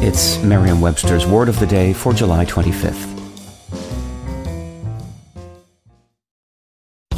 It's Merriam Webster's Word of the Day for July 25th.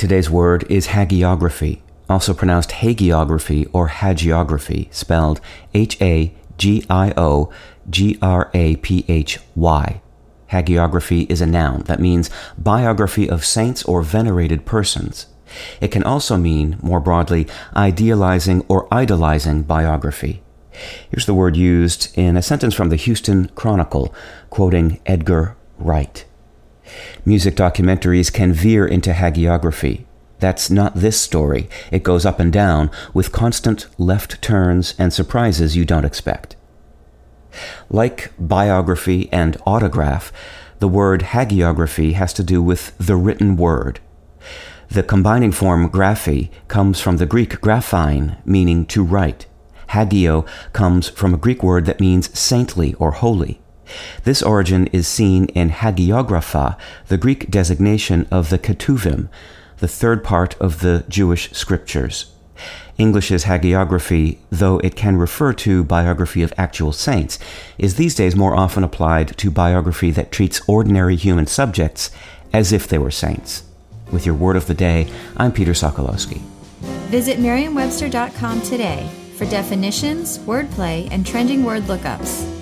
Today's word is hagiography, also pronounced hagiography or hagiography, spelled H A G I O G R A P H Y. Hagiography is a noun that means biography of saints or venerated persons. It can also mean, more broadly, idealizing or idolizing biography. Here's the word used in a sentence from the Houston Chronicle, quoting Edgar Wright. Music documentaries can veer into hagiography. That's not this story. It goes up and down with constant left turns and surprises you don't expect. Like biography and autograph, the word hagiography has to do with the written word. The combining form graphy comes from the Greek graphein, meaning to write. Hagio comes from a Greek word that means saintly or holy. This origin is seen in hagiographa, the Greek designation of the Ketuvim, the third part of the Jewish scriptures. English's hagiography, though it can refer to biography of actual saints, is these days more often applied to biography that treats ordinary human subjects as if they were saints. With your word of the day, I'm Peter Sokolowski. Visit merriam-webster.com today for definitions, wordplay, and trending word lookups.